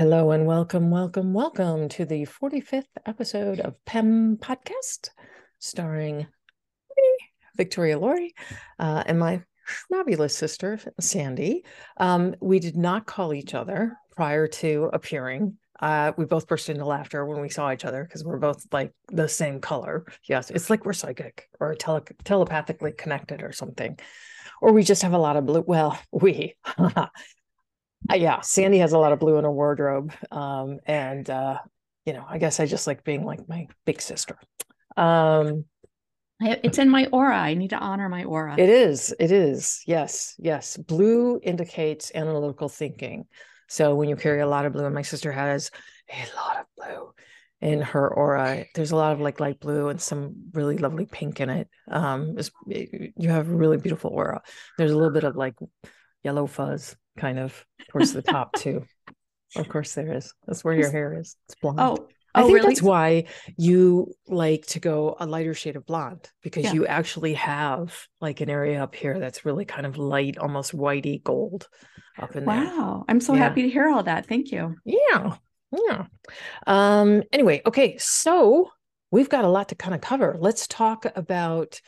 Hello and welcome, welcome, welcome to the 45th episode of PEM Podcast, starring me, Victoria Laurie, uh, and my fabulous sister, Sandy. Um, we did not call each other prior to appearing. Uh, we both burst into laughter when we saw each other because we're both like the same color. Yes, it's like we're psychic or tele- telepathically connected or something. Or we just have a lot of blue. Well, we uh, yeah, Sandy has a lot of blue in her wardrobe. Um, and uh, you know, I guess I just like being like my big sister. Um, it's in my aura. I need to honor my aura. It is. It is. Yes. Yes. Blue indicates analytical thinking. So when you carry a lot of blue, and my sister has a lot of blue in her aura, there's a lot of like light blue and some really lovely pink in it. Um, you have a really beautiful aura. There's a little bit of like yellow fuzz kind of towards the top too. Of course, there is. That's where your hair is. It's blonde. Oh, I oh, think really? that's why you like to go a lighter shade of blonde because Yeah. you actually have like an area up here that's really kind of light, almost whitey gold up in there. Wow. I'm so Yeah. happy to hear all that. Thank you. Yeah. Yeah. Um, anyway, okay, so we've got a lot to kind of cover. Let's talk about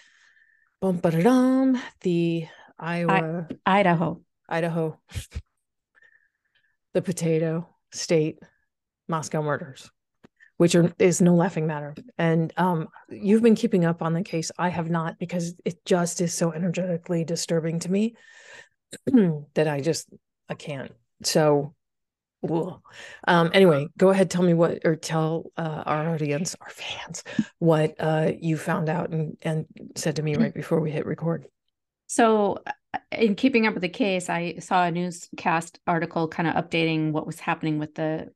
bum, ba-da-dum, the Iowa, Idaho. Idaho, the potato state Moscow murders, which are is no laughing matter. And um, you've been keeping up on the case. I have not because it just is so energetically disturbing to me that I just I can't. So um anyway, go ahead, tell me what or tell uh, our audience, our fans, what uh you found out and and said to me right before we hit record. So, uh, in keeping up with the case, I saw a newscast article kind of updating what was happening with the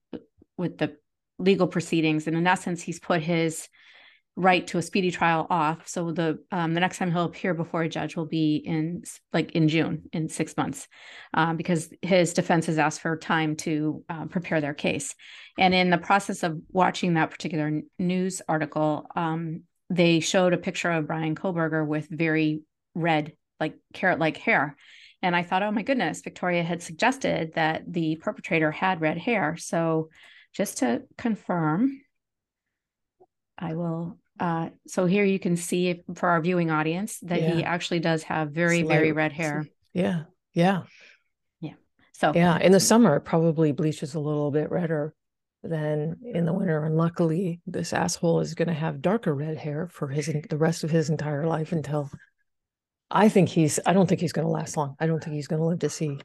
with the legal proceedings, and in essence, he's put his right to a speedy trial off. So the um, the next time he'll appear before a judge will be in like in June, in six months, um, because his defense has asked for time to uh, prepare their case. And in the process of watching that particular news article, um, they showed a picture of Brian Kohberger with very red, like carrot like hair. And I thought, oh my goodness, Victoria had suggested that the perpetrator had red hair. So just to confirm, I will. Uh, so here you can see for our viewing audience that he actually does have very, very red hair. Yeah. Yeah. Yeah. So Yeah, in the summer, it probably bleaches a little bit redder than in the winter. And luckily, this asshole is going to have darker red hair for his the rest of his entire life until I think he's. I don't think he's going to last long. I don't think he's going to live to see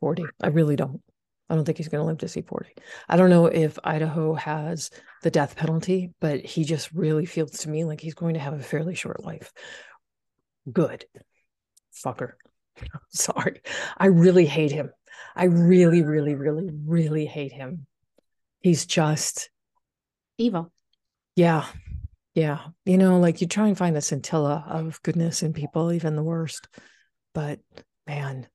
forty. I really don't. I don't think he's going to live to see forty. I don't know if Idaho has the death penalty, but he just really feels to me like he's going to have a fairly short life. Good, fucker. Sorry. I really hate him. I really, really, really, really hate him. He's just, evil. yeah, yeah. You know, like you try and find the scintilla of goodness in people, even the worst. But man,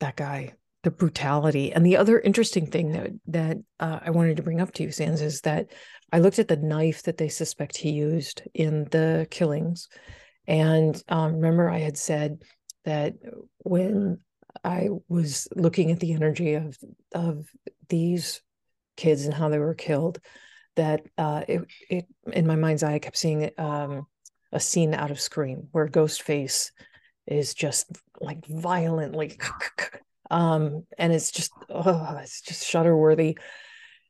that guy, the brutality. And the other interesting thing that that uh, I wanted to bring up to you, Sans, is that I looked at the knife that they suspect he used in the killings. And um, remember, I had said that when I was looking at the energy of of these kids and how they were killed, that uh, it it in my mind's eye I kept seeing um, a scene out of Scream where Ghostface is just like violently, um, and it's just oh, it's just shudder worthy.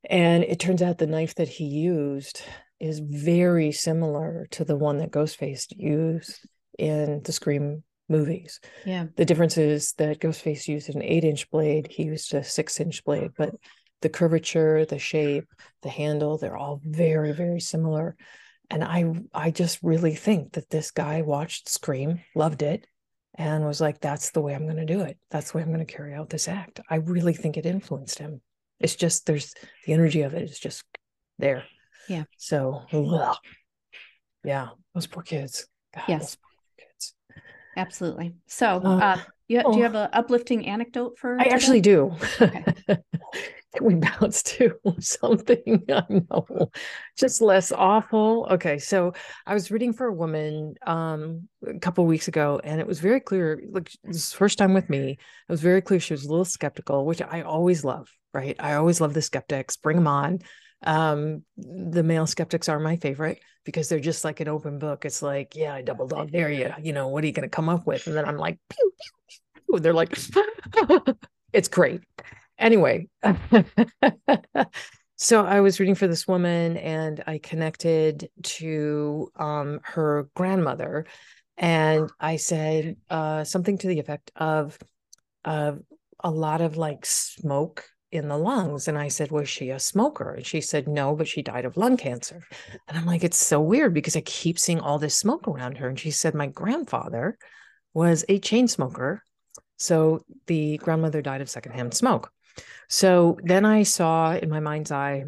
And it turns out the knife that he used is very similar to the one that Ghostface used in the Scream movies. Yeah. The difference is that Ghostface used an eight inch blade, he used a six inch blade, but the curvature, the shape, the handle, they're all very, very similar. And I I just really think that this guy watched Scream, loved it, and was like, that's the way I'm gonna do it. That's the way I'm gonna carry out this act. I really think it influenced him. It's just there's the energy of it is just there. Yeah. So ugh. yeah, those poor kids. God, Yes. Those poor kids. Absolutely. So, uh, uh you, oh, do you have an uplifting anecdote for? I today? actually do. Okay. we bounce to something I know just less awful. Okay, so I was reading for a woman um, a couple weeks ago, and it was very clear. Like this first time with me, it was very clear she was a little skeptical, which I always love. Right, I always love the skeptics. Bring them on. Um, the male skeptics are my favorite because they're just like an open book. It's like, yeah, I double dog dare you. You know, what are you going to come up with? And then I'm like, pew, pew, pew. they're like, it's great anyway so i was reading for this woman and i connected to um, her grandmother and i said uh, something to the effect of uh, a lot of like smoke in the lungs and i said was she a smoker? And she said no but she died of lung cancer. And i'm like it's so weird because i keep seeing all this smoke around her. And she said my grandfather was a chain smoker so the grandmother died of secondhand smoke. So then I saw in my mind's eye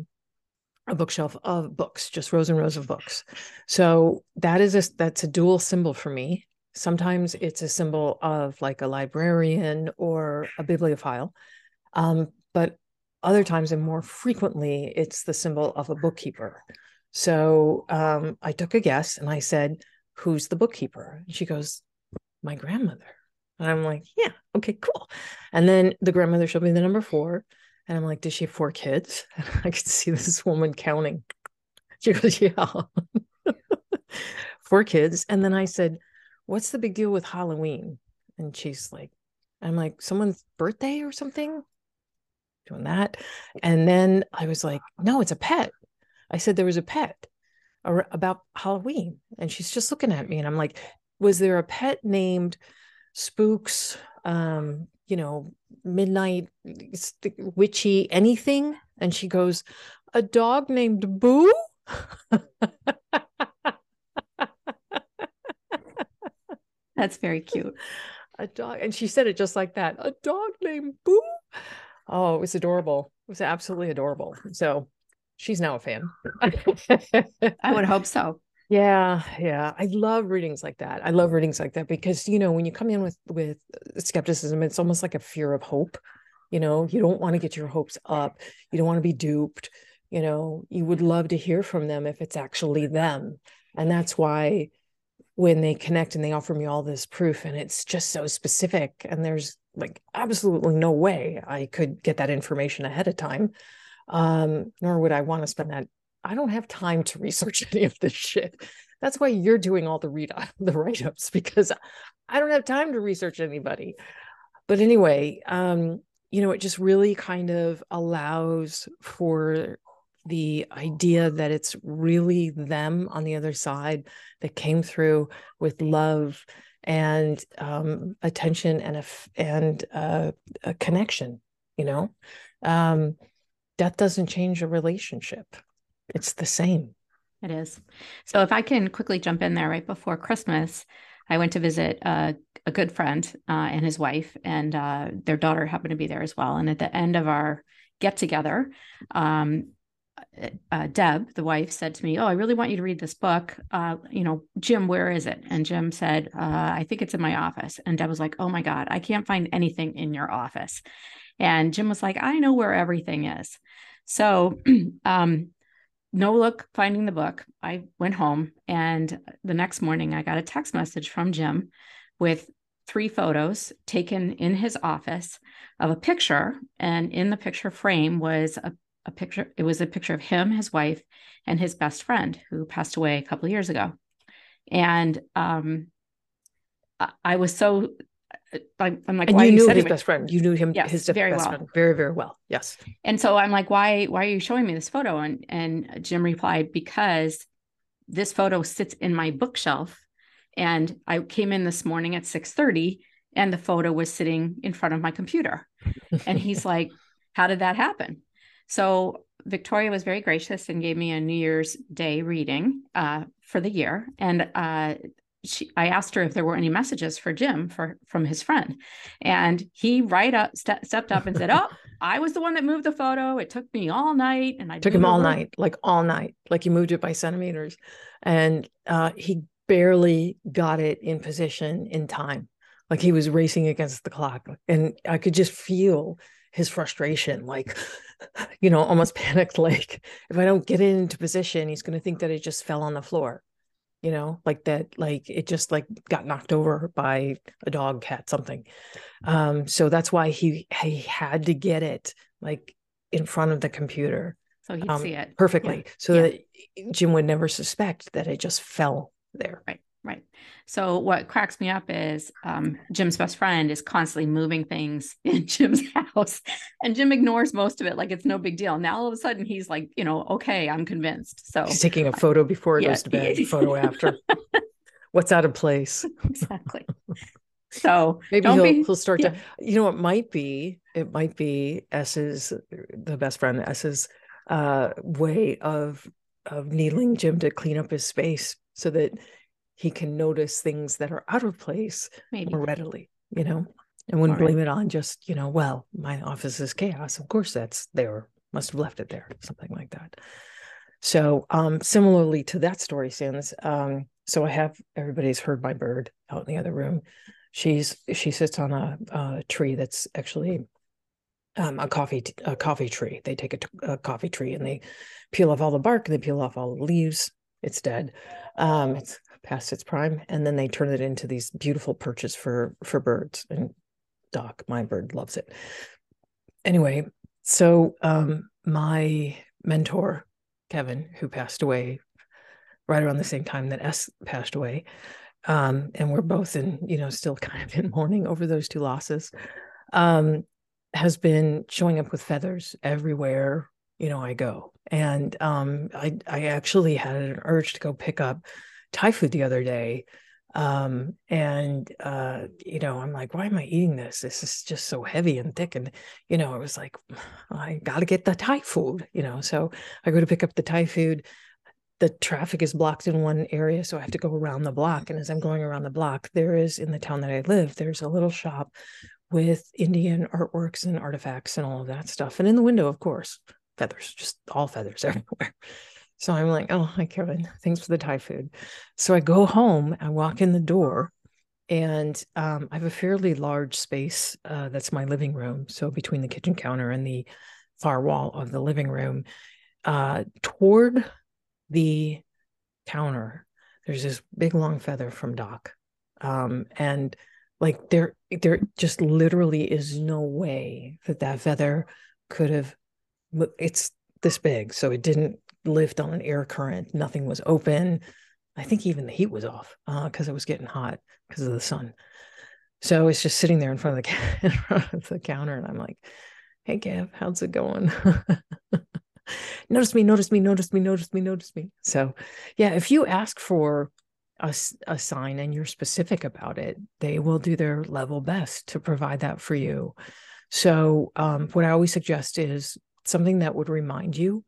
a bookshelf of books, just rows and rows of books. So that is a that's a dual symbol for me. Sometimes it's a symbol of like a librarian or a bibliophile, um, but other times and more frequently, it's the symbol of a bookkeeper. So um, I took a guess and I said, "Who's the bookkeeper?" And she goes, "My grandmother." And I'm like, yeah, okay, cool. And then the grandmother showed me the number four. And I'm like, does she have four kids? And I could see this woman counting. She goes, yeah, four kids. And then I said, what's the big deal with Halloween? And she's like, I'm like, someone's birthday or something? Doing that. And then I was like, no, it's a pet. I said there was a pet about Halloween. And she's just looking at me. And I'm like, was there a pet named spooks, um, you know, midnight witchy anything? And she goes, a dog named Boo? That's very cute. A dog. And she said it just like that. A dog named Boo. Oh, it was adorable. It was absolutely adorable. So she's now a fan. I would hope so. Yeah, yeah. I love readings like that. I love readings like that because you know, when you come in with with skepticism, it's almost like a fear of hope. You know, you don't want to get your hopes up. You don't want to be duped. You know, you would love to hear from them if it's actually them. And that's why when they connect and they offer me all this proof and it's just so specific and there's like absolutely no way I could get that information ahead of time. Um, nor would I want to spend that I don't have time to research any of this shit. That's why you're doing all the read the write ups because I don't have time to research anybody. But anyway, um, you know, it just really kind of allows for the idea that it's really them on the other side that came through with love and um, attention and a and uh, a connection. You know, um, death doesn't change a relationship it's the same. It is. So if I can quickly jump in there right before Christmas, I went to visit uh, a good friend uh, and his wife, and uh, their daughter happened to be there as well. And at the end of our get together, um, uh, Deb, the wife, said to me, "Oh, I really want you to read this book. Uh, you know, Jim, where is it?" And Jim said, uh, "I think it's in my office." And Deb was like, "Oh my God, I can't find anything in your office." And Jim was like, "I know where everything is." So um, no look finding the book. I went home and the next morning I got a text message from Jim with three photos taken in his office of a picture. And in the picture frame was a, a picture, it was a picture of him, his wife, and his best friend who passed away a couple of years ago. And um, I was so I'm, I'm like, and why you knew his best friend. You knew him, yes, his very best well. friend, very, very well. Yes. And so I'm like, why, why are you showing me this photo? And and Jim replied, because this photo sits in my bookshelf, and I came in this morning at 6:30, and the photo was sitting in front of my computer. and he's like, how did that happen? So Victoria was very gracious and gave me a New Year's Day reading uh, for the year, and uh, she, I asked her if there were any messages for Jim for from his friend, and he right up ste- stepped up and said, "Oh, I was the one that moved the photo. It took me all night, and I took him all night, like all night, like he moved it by centimeters." And uh, he barely got it in position in time. Like he was racing against the clock. And I could just feel his frustration, like, you know, almost panicked, like, if I don't get it into position, he's going to think that it just fell on the floor, you know, like that, like it just like got knocked over by a dog, cat, something. Um, so that's why he he had to get it like in front of the computer. So he'd um, see it perfectly. Yeah. So yeah. that Jim would never suspect that it just fell there. Right. Right. So what cracks me up is um, Jim's best friend is constantly moving things in Jim's house, and Jim ignores most of it like it's no big deal. Now all of a sudden he's like, you know, okay, I'm convinced. So he's taking a photo before he yeah. goes to bed, photo after. What's out of place? exactly. So maybe he'll, be, he'll start yeah. to, you know, it might be, it might be S's, the best friend, S's uh, way of of needling Jim to clean up his space so that he can notice things that are out of place Maybe. more readily, you know, and wouldn't blame it on just, you know, well, my office is chaos. Of course that's there. Must have left it there, something like that. So um similarly to that story, Sins, um, so I have everybody's heard my bird out in the other room. She's she sits on a, a tree that's actually um, a coffee a coffee tree. They take a, a coffee tree and they peel off all the bark and they peel off all the leaves. It's dead. Um, it's past its prime, and then they turn it into these beautiful perches for for birds. And Doc, my bird, loves it. Anyway, so um, my mentor Kevin, who passed away right around the same time that S passed away, um, and we're both in you know still kind of in mourning over those two losses. Um, has been showing up with feathers everywhere you know I go, and um, I I actually had an urge to go pick up Thai food the other day. Um, and uh, you know, I'm like, why am I eating this? This is just so heavy and thick. And, you know, I was like, I gotta get the Thai food, you know. So I go to pick up the Thai food. The traffic is blocked in one area, so I have to go around the block. And as I'm going around the block, there is in the town that I live, there's a little shop with Indian artworks and artifacts and all of that stuff. And in the window, of course, feathers, just all feathers everywhere. So I'm like, oh, hi, Kevin. Thanks for the Thai food. So I go home, I walk in the door, and um, I have a fairly large space uh, that's my living room. So between the kitchen counter and the far wall of the living room, uh, toward the counter, there's this big long feather from Doc. Um, and like there, there just literally is no way that that feather could have, it's this big. So it didn't lift on an air current. Nothing was open. I think even the heat was off because uh, it was getting hot because of the sun. So it's just sitting there in front of the in front of the counter, and I'm like, "Hey, Gav, how's it going?" notice me, notice me, notice me, notice me, notice me. So, yeah, if you ask for a, a sign and you're specific about it, they will do their level best to provide that for you. So, um, what I always suggest is something that would remind you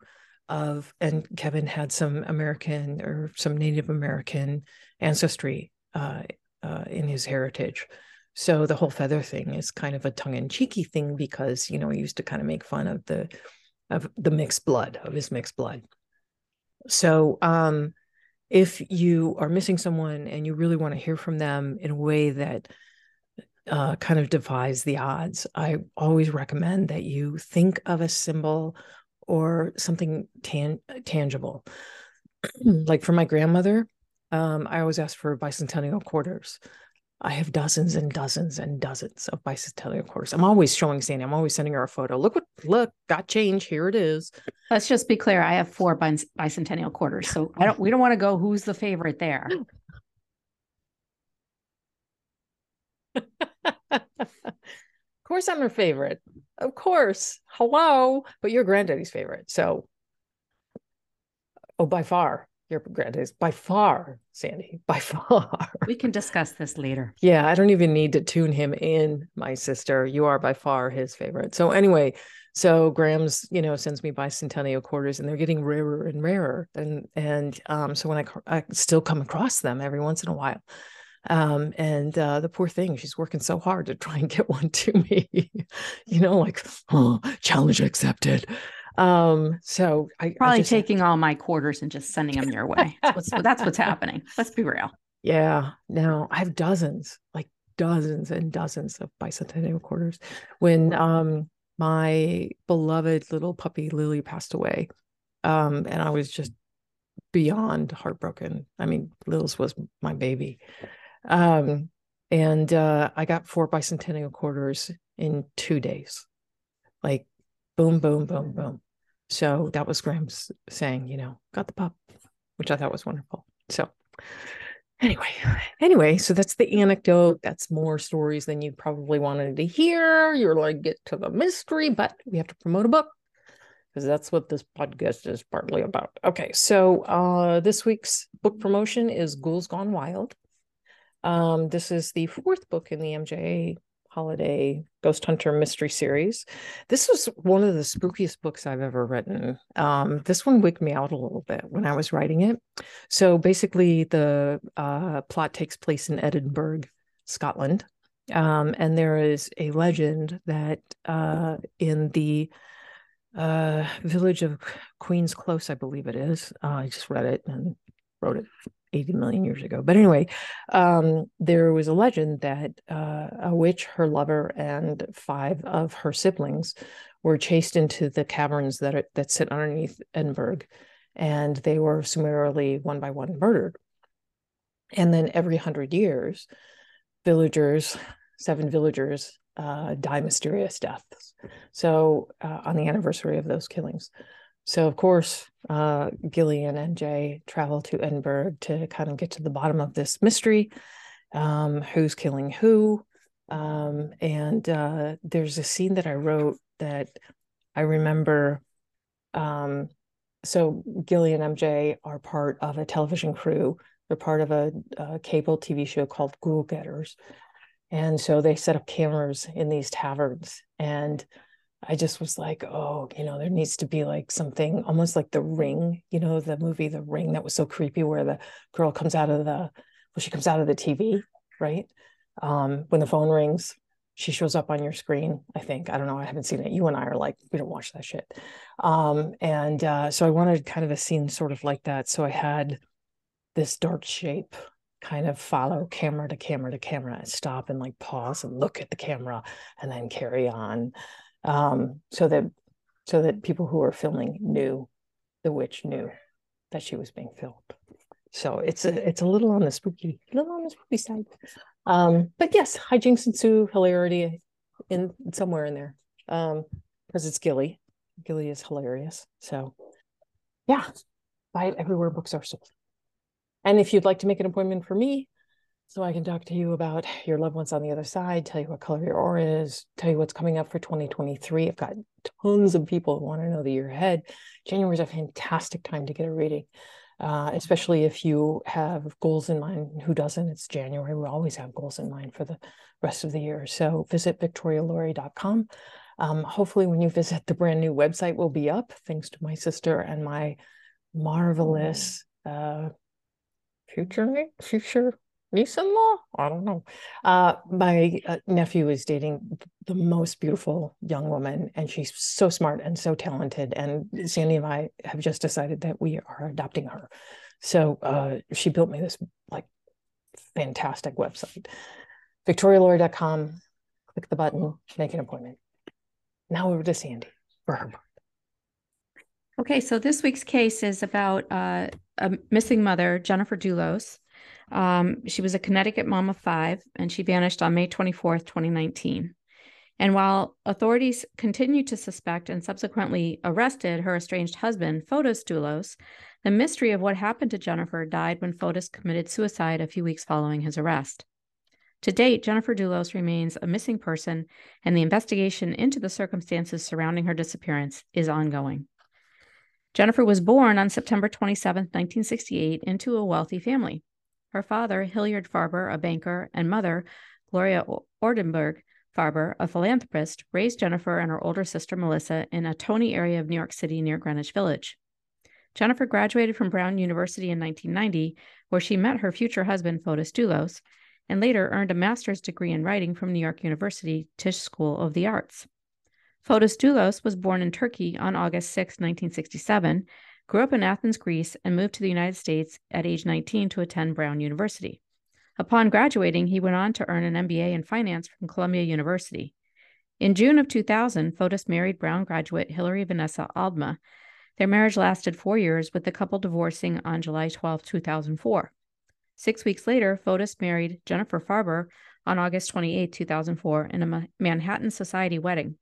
of, and Kevin had some American or some Native American ancestry uh, uh, in his heritage. So the whole feather thing is kind of a tongue-in-cheeky thing because you know he used to kind of make fun of the of the mixed blood of his mixed blood. So um, if you are missing someone and you really want to hear from them in a way that uh, kind of defies the odds, I always recommend that you think of a symbol or something tan- tangible. like for my grandmother, um, I always ask for bicentennial quarters. I have dozens and dozens and dozens of bicentennial quarters. I'm always showing Sandy. I'm always sending her a photo. Look what look got change. Here it is. Let's just be clear. I have four bicentennial quarters, so I don't. We don't want to go. Who's the favorite there? Of course I'm her favorite. Of course. Hello. But you're granddaddy's favorite. So, oh, by far, your granddaddy's by far, Sandy, by far. We can discuss this later. Yeah, I don't even need to tune him in, my sister. You are by far his favorite. So, anyway, so Graham's, you know, sends me bicentennial quarters and they're getting rarer and rarer. And, and, um, so when I, I still come across them every once in a while, um, and uh, the poor thing, she's working so hard to try and get one to me, you know, like, oh, challenge accepted. Um, so I probably I just, taking all my quarters and just sending them your way. That's what's, that's what's happening. Let's be real. Yeah. Now I have dozens, like dozens and dozens of bicentennial quarters. When um my beloved little puppy Lily passed away, um, and I was just beyond heartbroken. I mean, Lil's was my baby. Um, and uh, I got four bicentennial quarters in two days, like boom, boom, boom, boom. So that was Graham's saying, you know, got the pup, which I thought was wonderful. So anyway, anyway, so that's the anecdote. That's more stories than you probably wanted to hear. You're like, get to the mystery, but we have to promote a book because that's what this podcast is partly about. Okay, so uh, this week's book promotion is Ghouls Gone Wild. Um, this is the fourth book in the MJ Holliday ghost hunter mystery series. This was one of the spookiest books i've ever written. Um, this one wigged me out a little bit when i was writing it. So basically the uh, plot takes place in edinburgh scotland. Um, and there is a legend that uh, in the uh, village of queen's close i believe it is uh, i just read it and wrote it 80 million years ago. But anyway, um, there was a legend that uh, a witch, her lover, and five of her siblings were chased into the caverns that are, that sit underneath Edinburgh, and they were summarily one by one murdered. And then every hundred years, villagers, seven villagers, uh, die mysterious deaths. So uh, on the anniversary of those killings. So, of course, uh, Gillian and Jay travel to Edinburgh to kind of get to the bottom of this mystery um, who's killing who. Um, and uh, there's a scene that I wrote that I remember. Um, so, Gillian and MJ are part of a television crew, they're part of a, a cable TV show called Ghoul Getters. And so they set up cameras in these taverns and I just was like, oh, you know, there needs to be like something almost like the ring, you know, the movie The Ring that was so creepy where the girl comes out of the well, she comes out of the TV, right? Um, when the phone rings, she shows up on your screen, I think. I don't know, I haven't seen it. You and I are like, we don't watch that shit. Um, and uh, so I wanted kind of a scene sort of like that. So I had this dark shape kind of follow camera to camera to camera and stop and like pause and look at the camera and then carry on um, so that so that people who were filming knew the witch knew that she was being filmed. So it's a it's a little on the spooky, little on the spooky side. Um, but yes, hijinks ensue, hilarity in somewhere in there. Um, because it's Gilley. Gilley is hilarious. So yeah, buy it everywhere books are sold. And if you'd like to make an appointment for me, so I can talk to you about your loved ones on the other side, tell you what color your aura is, tell you what's coming up for 2023. I've got tons of people who want to know the year ahead. January is a fantastic time to get a reading, uh, especially if you have goals in mind. Who doesn't? It's January. We always have goals in mind for the rest of the year. So visit victorialaurie.com. Um, hopefully, when you visit, the brand new website will be up, thanks to my sister and my marvelous uh, future future niece-in-law? I don't know. Uh, my uh, nephew is dating the most beautiful young woman and she's so smart and so talented and sandy and i have just decided that we are adopting her. So uh, she built me this like fantastic website. Victorialaurie.com click the button make an appointment. Now over to sandy for her part. Okay so this week's case is about uh, a missing mother jennifer dulos um, she was a Connecticut mom of five, and she vanished on May 24th, 2019. And while authorities continued to suspect and subsequently arrested her estranged husband, Fotis Dulos, the mystery of what happened to Jennifer died when Fotis committed suicide a few weeks following his arrest. To date, Jennifer Dulos remains a missing person, and the investigation into the circumstances surrounding her disappearance is ongoing. Jennifer was born on September 27, 1968, into a wealthy family. Her father, Hilliard Farber, a banker, and mother, Gloria Ordenberg Farber, a philanthropist, raised Jennifer and her older sister, Melissa, in a Tony area of New York City near Greenwich Village. Jennifer graduated from Brown University in 1990, where she met her future husband, Fotis Dulos, and later earned a master's degree in writing from New York University Tisch School of the Arts. Fotis Dulos was born in Turkey on August 6, 1967, grew up in Athens, Greece, and moved to the United States at age 19 to attend Brown University. Upon graduating, he went on to earn an MBA in finance from Columbia University. In June of 2000, Fotis married Brown graduate Hilary Vanessa Aldama. Their marriage lasted four years, with the couple divorcing on July 12, 2004. Six weeks later, Fotis married Jennifer Farber on August 28, 2004, in a Manhattan Society wedding.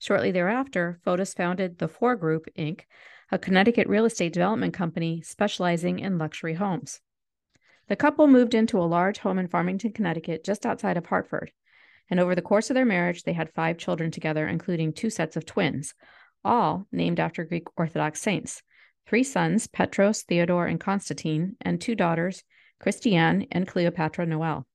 Shortly thereafter, Fotis founded the Fore Group, Inc., a Connecticut real estate development company specializing in luxury homes. The couple moved into a large home in Farmington, Connecticut, just outside of Hartford. And over the course of their marriage, they had five children together, including two sets of twins, all named after Greek Orthodox saints three sons, Petros, Theodore, and Constantine, and two daughters, Christiane and Cleopatra Noel.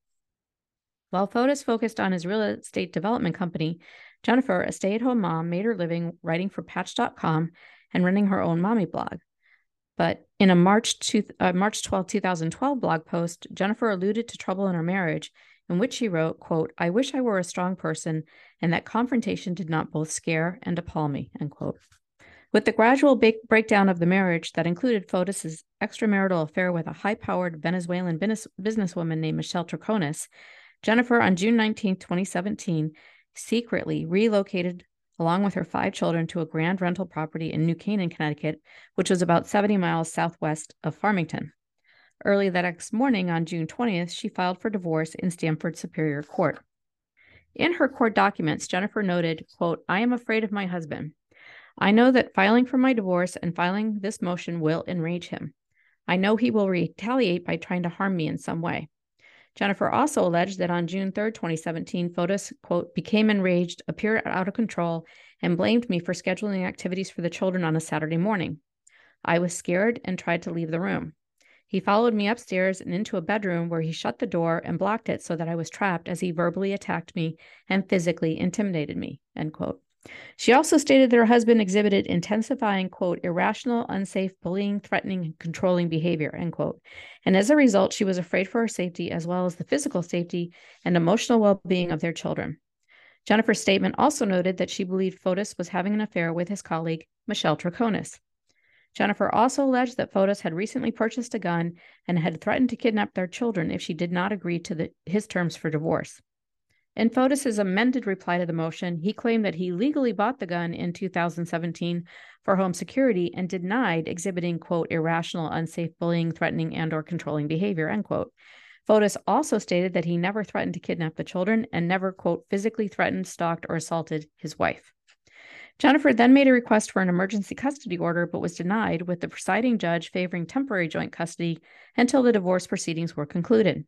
While Fotis focused on his real estate development company, Jennifer, a stay at home mom, made her living writing for Patch.com and running her own mommy blog. But in a March, two, uh, March 12, 2012 blog post, Jennifer alluded to trouble in her marriage, in which she wrote, quote, I wish I were a strong person and that confrontation did not both scare and appall me, end quote. With the gradual ba- breakdown of the marriage that included Fotis's extramarital affair with a high-powered Venezuelan business- businesswoman named Michelle Troconis, Jennifer, on June 19, 2017, secretly relocated along with her five children to a grand rental property in New Canaan, Connecticut, which was about 70 miles southwest of Farmington. Early that next morning, on June 20th, she filed for divorce in Stamford Superior Court. In her court documents, Jennifer noted, quote, I am afraid of my husband. I know that filing for my divorce and filing this motion will enrage him. I know he will retaliate by trying to harm me in some way. Jennifer also alleged that on June 3, 2017, Fotis, quote, became enraged, appeared out of control, and blamed me for scheduling activities for the children on a Saturday morning. I was scared and tried to leave the room. He followed me upstairs and into a bedroom where he shut the door and blocked it so that I was trapped as he verbally attacked me and physically intimidated me, end quote. She also stated that her husband exhibited intensifying, quote, irrational, unsafe, bullying, threatening, and controlling behavior, end quote. And as a result, she was afraid for her safety as well as the physical safety and emotional well being of their children. Jennifer's statement also noted that she believed Fotis was having an affair with his colleague, Michelle Troconis. Jennifer also alleged that Fotis had recently purchased a gun and had threatened to kidnap their children if she did not agree to the, his terms for divorce. In Fotis's amended reply to the motion, he claimed that he legally bought the gun in 2017 for home security and denied exhibiting, quote, irrational, unsafe, bullying, threatening, and or controlling behavior, end quote. Fotis also stated that he never threatened to kidnap the children and never, quote, physically threatened, stalked, or assaulted his wife. Jennifer then made a request for an emergency custody order, but was denied, with the presiding judge favoring temporary joint custody until the divorce proceedings were concluded.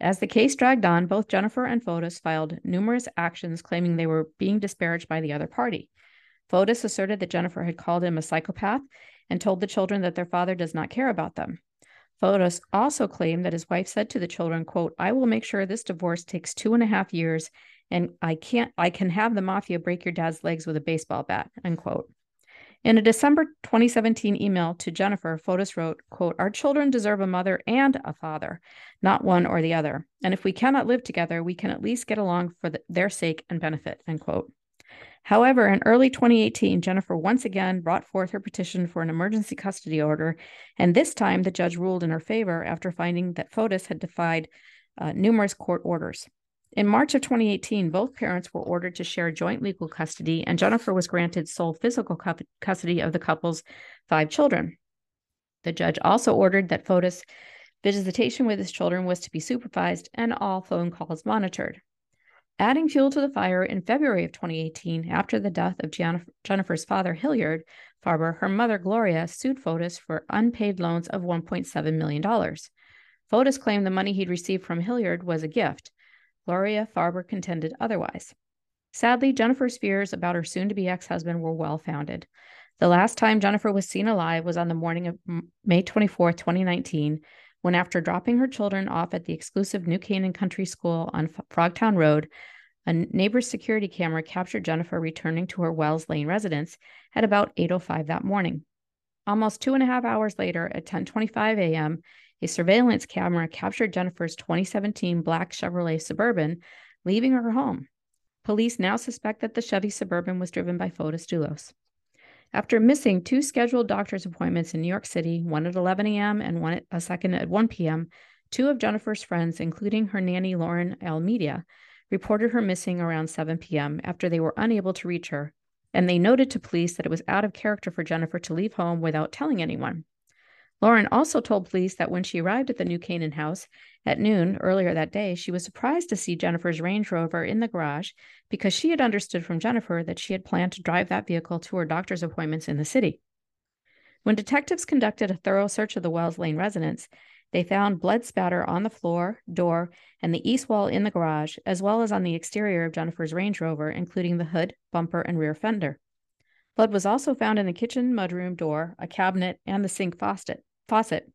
As the case dragged on, both Jennifer and Fotis filed numerous actions claiming they were being disparaged by the other party. Fotis asserted that Jennifer had called him a psychopath and told the children that their father does not care about them. Fotis also claimed that his wife said to the children, quote, I will make sure this divorce takes two and a half years and I can't I can have the mafia break your dad's legs with a baseball bat, unquote. In a December 2017 email to Jennifer, Fotis wrote, quote, Our children deserve a mother and a father, not one or the other. And if we cannot live together, we can at least get along for the, their sake and benefit, end quote. However, in early 2018, Jennifer once again brought forth her petition for an emergency custody order, and this time the judge ruled in her favor after finding that Fotis had defied uh, numerous court orders. In March of 2018, both parents were ordered to share joint legal custody, and Jennifer was granted sole physical custody of the couple's five children. The judge also ordered that Fotis visitation with his children was to be supervised and all phone calls monitored. Adding fuel to the fire in February of 2018, after the death of Jennifer's father, Hilliard Farber, her mother, Gloria, sued Fotis for unpaid loans of $1.7 million. Fotis claimed the money he'd received from Hilliard was a gift, Gloria Farber contended otherwise. Sadly, Jennifer's fears about her soon to be ex husband were well founded. The last time Jennifer was seen alive was on the morning of May 24, 2019, when, after dropping her children off at the exclusive New Canaan Country School on Frogtown Road, a neighbor's security camera captured Jennifer returning to her Wells Lane residence at about 8.05 that morning. Almost two and a half hours later, at 10.25 a.m., a surveillance camera captured Jennifer's 2017 black Chevrolet Suburban leaving her home. Police now suspect that the Chevy Suburban was driven by Fotis Dulos. After missing two scheduled doctor's appointments in New York City, one at 11 a.m. and one at a second at 1 p.m., two of Jennifer's friends, including her nanny Lauren Almeida, reported her missing around 7 p.m. after they were unable to reach her, and they noted to police that it was out of character for Jennifer to leave home without telling anyone. Lauren also told police that when she arrived at the New Canaan house at noon earlier that day, she was surprised to see Jennifer's Range Rover in the garage because she had understood from Jennifer that she had planned to drive that vehicle to her doctor's appointments in the city. When detectives conducted a thorough search of the Wells Lane residence, they found blood spatter on the floor, door, and the east wall in the garage, as well as on the exterior of Jennifer's Range Rover, including the hood, bumper, and rear fender. Blood was also found in the kitchen mudroom door, a cabinet, and the sink faucet. faucet.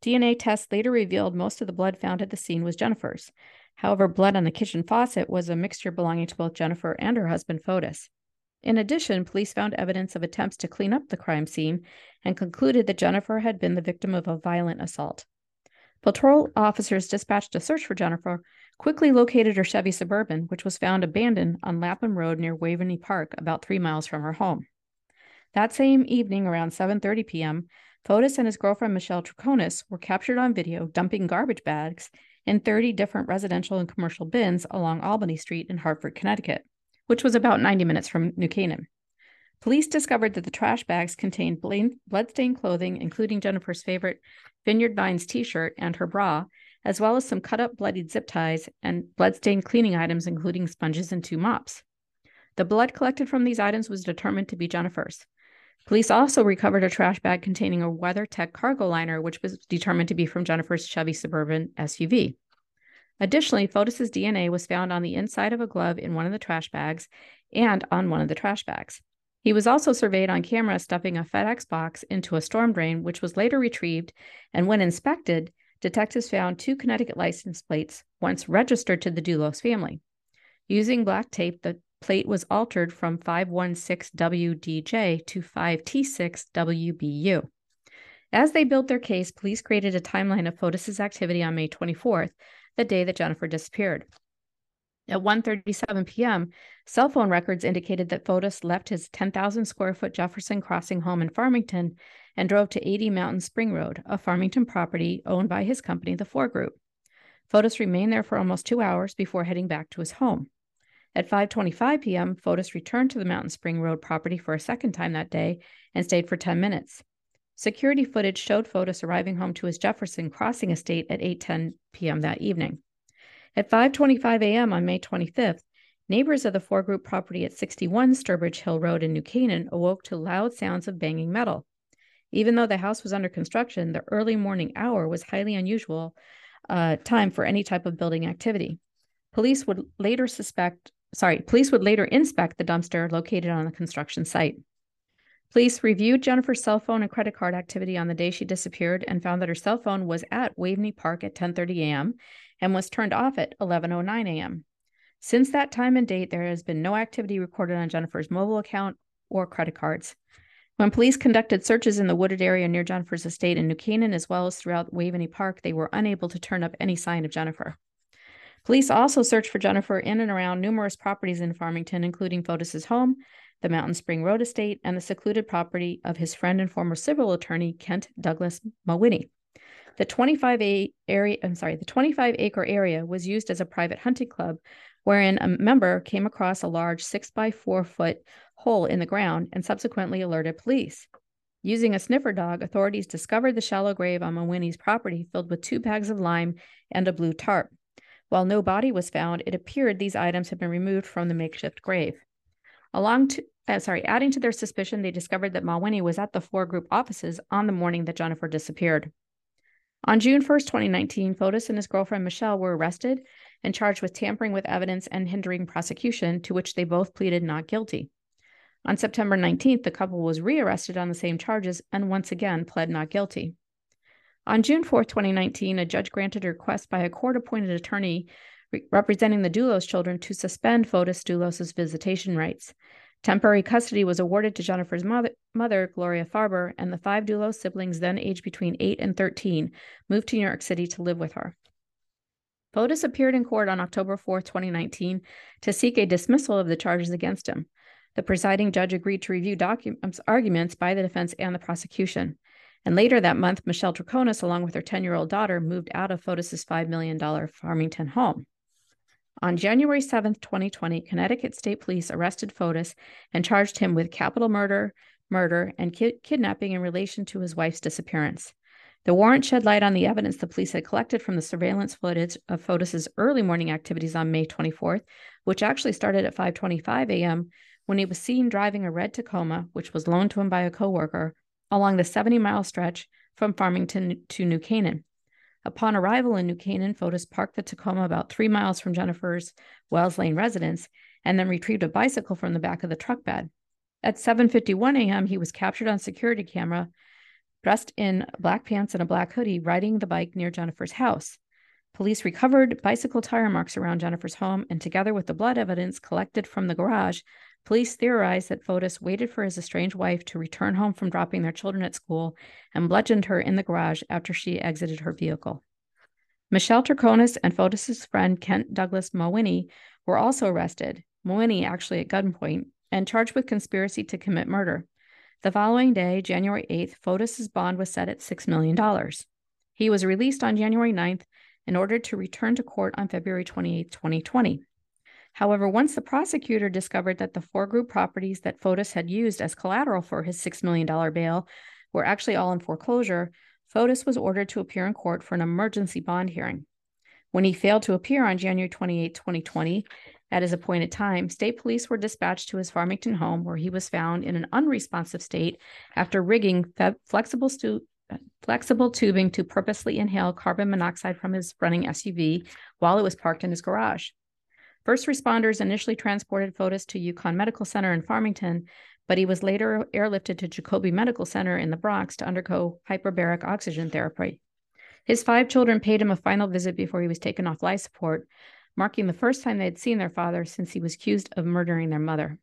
DNA tests later revealed most of the blood found at the scene was Jennifer's. However, blood on the kitchen faucet was a mixture belonging to both Jennifer and her husband, Fotis. In addition, police found evidence of attempts to clean up the crime scene and concluded that Jennifer had been the victim of a violent assault. Patrol officers dispatched a search for Jennifer quickly located her Chevy Suburban, which was found abandoned on Lapham Road near Waveney Park, about three miles from her home. That same evening, around 7:30 p.m., Fotis and his girlfriend Michelle Troconis were captured on video dumping garbage bags in 30 different residential and commercial bins along Albany Street in Hartford, Connecticut, which was about 90 minutes from New Canaan. Police discovered that the trash bags contained bloodstained clothing, including Jennifer's favorite Vineyard Vines t shirt and her bra, as well as some cut up bloodied zip ties and bloodstained cleaning items, including sponges and two mops. The blood collected from these items was determined to be Jennifer's. Police also recovered a trash bag containing a WeatherTech cargo liner, which was determined to be from Jennifer's Chevy Suburban SUV. Additionally, Fotis's DNA was found on the inside of a glove in one of the trash bags and on one of the trash bags. He was also surveyed on camera stuffing a FedEx box into a storm drain, which was later retrieved. And when inspected, detectives found two Connecticut license plates once registered to the Dulos family. Using black tape, the plate was altered from 516WDJ to 5T6WBU. As they built their case, police created a timeline of Fotis's activity on May 24th, the day that Jennifer disappeared. At 1:37 p.m., cell phone records indicated that Fotis left his 10,000 square foot Jefferson Crossing home in Farmington and drove to 80 Mountain Spring Road, a Farmington property owned by his company, the Fore Group. Fotis remained there for almost two hours before heading back to his home. At 5:25 p.m., Fotis returned to the Mountain Spring Road property for a second time that day and stayed for 10 minutes. Security footage showed Fotis arriving home to his Jefferson Crossing estate at 8:10 p.m. that evening. At 5:25 a.m. on May 25th, neighbors of the Fore Group property at 61 Sturbridge Hill Road in New Canaan awoke to loud sounds of banging metal. Even though the house was under construction, the early morning hour was highly unusual uh, time for any type of building activity. Police would later suspect, sorry, police would later inspect the dumpster located on the construction site. Police reviewed Jennifer's cell phone and credit card activity on the day she disappeared and found that her cell phone was at Waveney Park at 10:30 a.m and was turned off at 11:09 a.m. Since that time and date, there has been no activity recorded on Jennifer's mobile account or credit cards. When police conducted searches in the wooded area near Jennifer's estate in New Canaan, as well as throughout Waveney Park, they were unable to turn up any sign of Jennifer. Police also searched for Jennifer in and around numerous properties in Farmington, including Fotis's home, the Mountain Spring Road estate, and the secluded property of his friend and former civil attorney Kent Douglas Mawhinney. The 25 a area, I'm sorry, the 25 acre area was used as a private hunting club, wherein a member came across a large six by four foot hole in the ground and subsequently alerted police. Using a sniffer dog, authorities discovered the shallow grave on Mawhinney's property filled with two bags of lime and a blue tarp. While no body was found, it appeared these items had been removed from the makeshift grave. Along to, uh, sorry, adding to their suspicion, they discovered that Mawhinney was at the Fore Group offices on the morning that Jennifer disappeared. On June 1st, 2019, Fotis and his girlfriend Michelle were arrested and charged with tampering with evidence and hindering prosecution, to which they both pleaded not guilty. On September 19th, the couple was rearrested on the same charges and once again pled not guilty. On June 4, 2019, a judge granted a request by a court appointed attorney representing the Dulos children to suspend Fotis Dulos's visitation rights. Temporary custody was awarded to Jennifer's mother, mother, Gloria Farber, and the five Dulos siblings, then aged between 8 and 13, moved to New York City to live with her. Fotis appeared in court on October 4, 2019, to seek a dismissal of the charges against him. The presiding judge agreed to review documents arguments by the defense and the prosecution. And later that month, Michelle Troconis, along with her 10 year old daughter, moved out of Fotis's $5 million Farmington home. On January 7, 2020, Connecticut State Police arrested Fotis and charged him with capital murder, murder, and ki- kidnapping in relation to his wife's disappearance. The warrant shed light on the evidence the police had collected from the surveillance footage of Fotis's early morning activities on May 24th, which actually started at 5:25 a.m. when he was seen driving a red Tacoma, which was loaned to him by a coworker, along the 70-mile stretch from Farmington to New Canaan. Upon arrival in New Canaan, Fotis parked the Tacoma about three miles from Jennifer's Wells Lane residence and then retrieved a bicycle from the back of the truck bed. At 7:51 a.m., he was captured on security camera dressed in black pants and a black hoodie, riding the bike near Jennifer's house. Police recovered bicycle tire marks around Jennifer's home, and together with the blood evidence collected from the garage, police theorized that Fotis waited for his estranged wife to return home from dropping their children at school and bludgeoned her in the garage after she exited her vehicle. Michelle Troconis and Fotis's friend Kent Douglas Mawhinney were also arrested, Mawhinney actually at gunpoint, and charged with conspiracy to commit murder. The following day, January 8th, Fotis's bond was set at $6 million. He was released on January 9th in order to return to court on February 28, 2020. However, once the prosecutor discovered that the Fore Group properties that Fotis had used as collateral for his $6 million bail were actually all in foreclosure, Fotis was ordered to appear in court for an emergency bond hearing. When he failed to appear on January 28, 2020, at his appointed time, state police were dispatched to his Farmington home, where he was found in an unresponsive state after rigging flexible, stu- flexible tubing to purposely inhale carbon monoxide from his running SUV while it was parked in his garage. First responders initially transported Fotis to UConn Medical Center in Farmington, but he was later airlifted to Jacobi Medical Center in the Bronx to undergo hyperbaric oxygen therapy. His five children paid him a final visit before he was taken off life support, marking the first time they had seen their father since he was accused of murdering their mother.